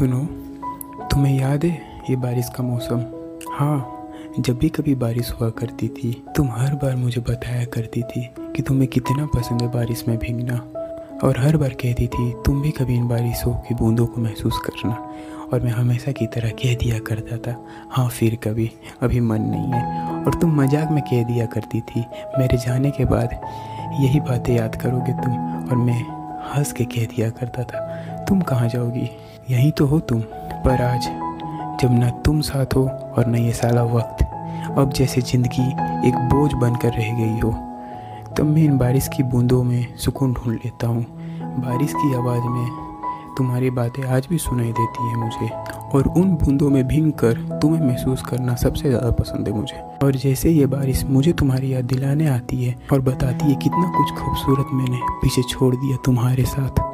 सुनो, तुम्हें याद है ये बारिश का मौसम? हाँ जब भी कभी बारिश हुआ करती थी, तुम हर बार मुझे बताया करती थी कि तुम्हें कितना पसंद है बारिश में भीगना। और हर बार कहती थी, तुम भी कभी इन बारिशों की बूंदों को महसूस करना। और मैं हमेशा की तरह कह दिया करता था हाँ फिर कभी। अभी मन नहीं है। और तुम मज़ाक में कह दिया करती थी, मेरे जाने के बाद यही बातें याद करोगे तुम। और मैं हंस के कह दिया करता था तुम कहाँ जाओगी? यहीं तो हो तुम। पर आज, जब ना तुम साथ हो और न ये साला वक्त, अब जैसे ज़िंदगी एक बोझ बनकर रह गई हो, तब मैं इन बारिश की बूंदों में सुकून ढूंढ लेता हूँ। बारिश की आवाज़ में तुम्हारी बातें आज भी सुनाई देती हैं मुझे, और उन बूंदों में भींग कर तुम्हें महसूस करना सबसे ज़्यादा पसंद है मुझे। और जैसे ये बारिश मुझे तुम्हारी याद दिलाने आती है और बताती है कितना कुछ खूबसूरत मैंने पीछे छोड़ दिया तुम्हारे साथ।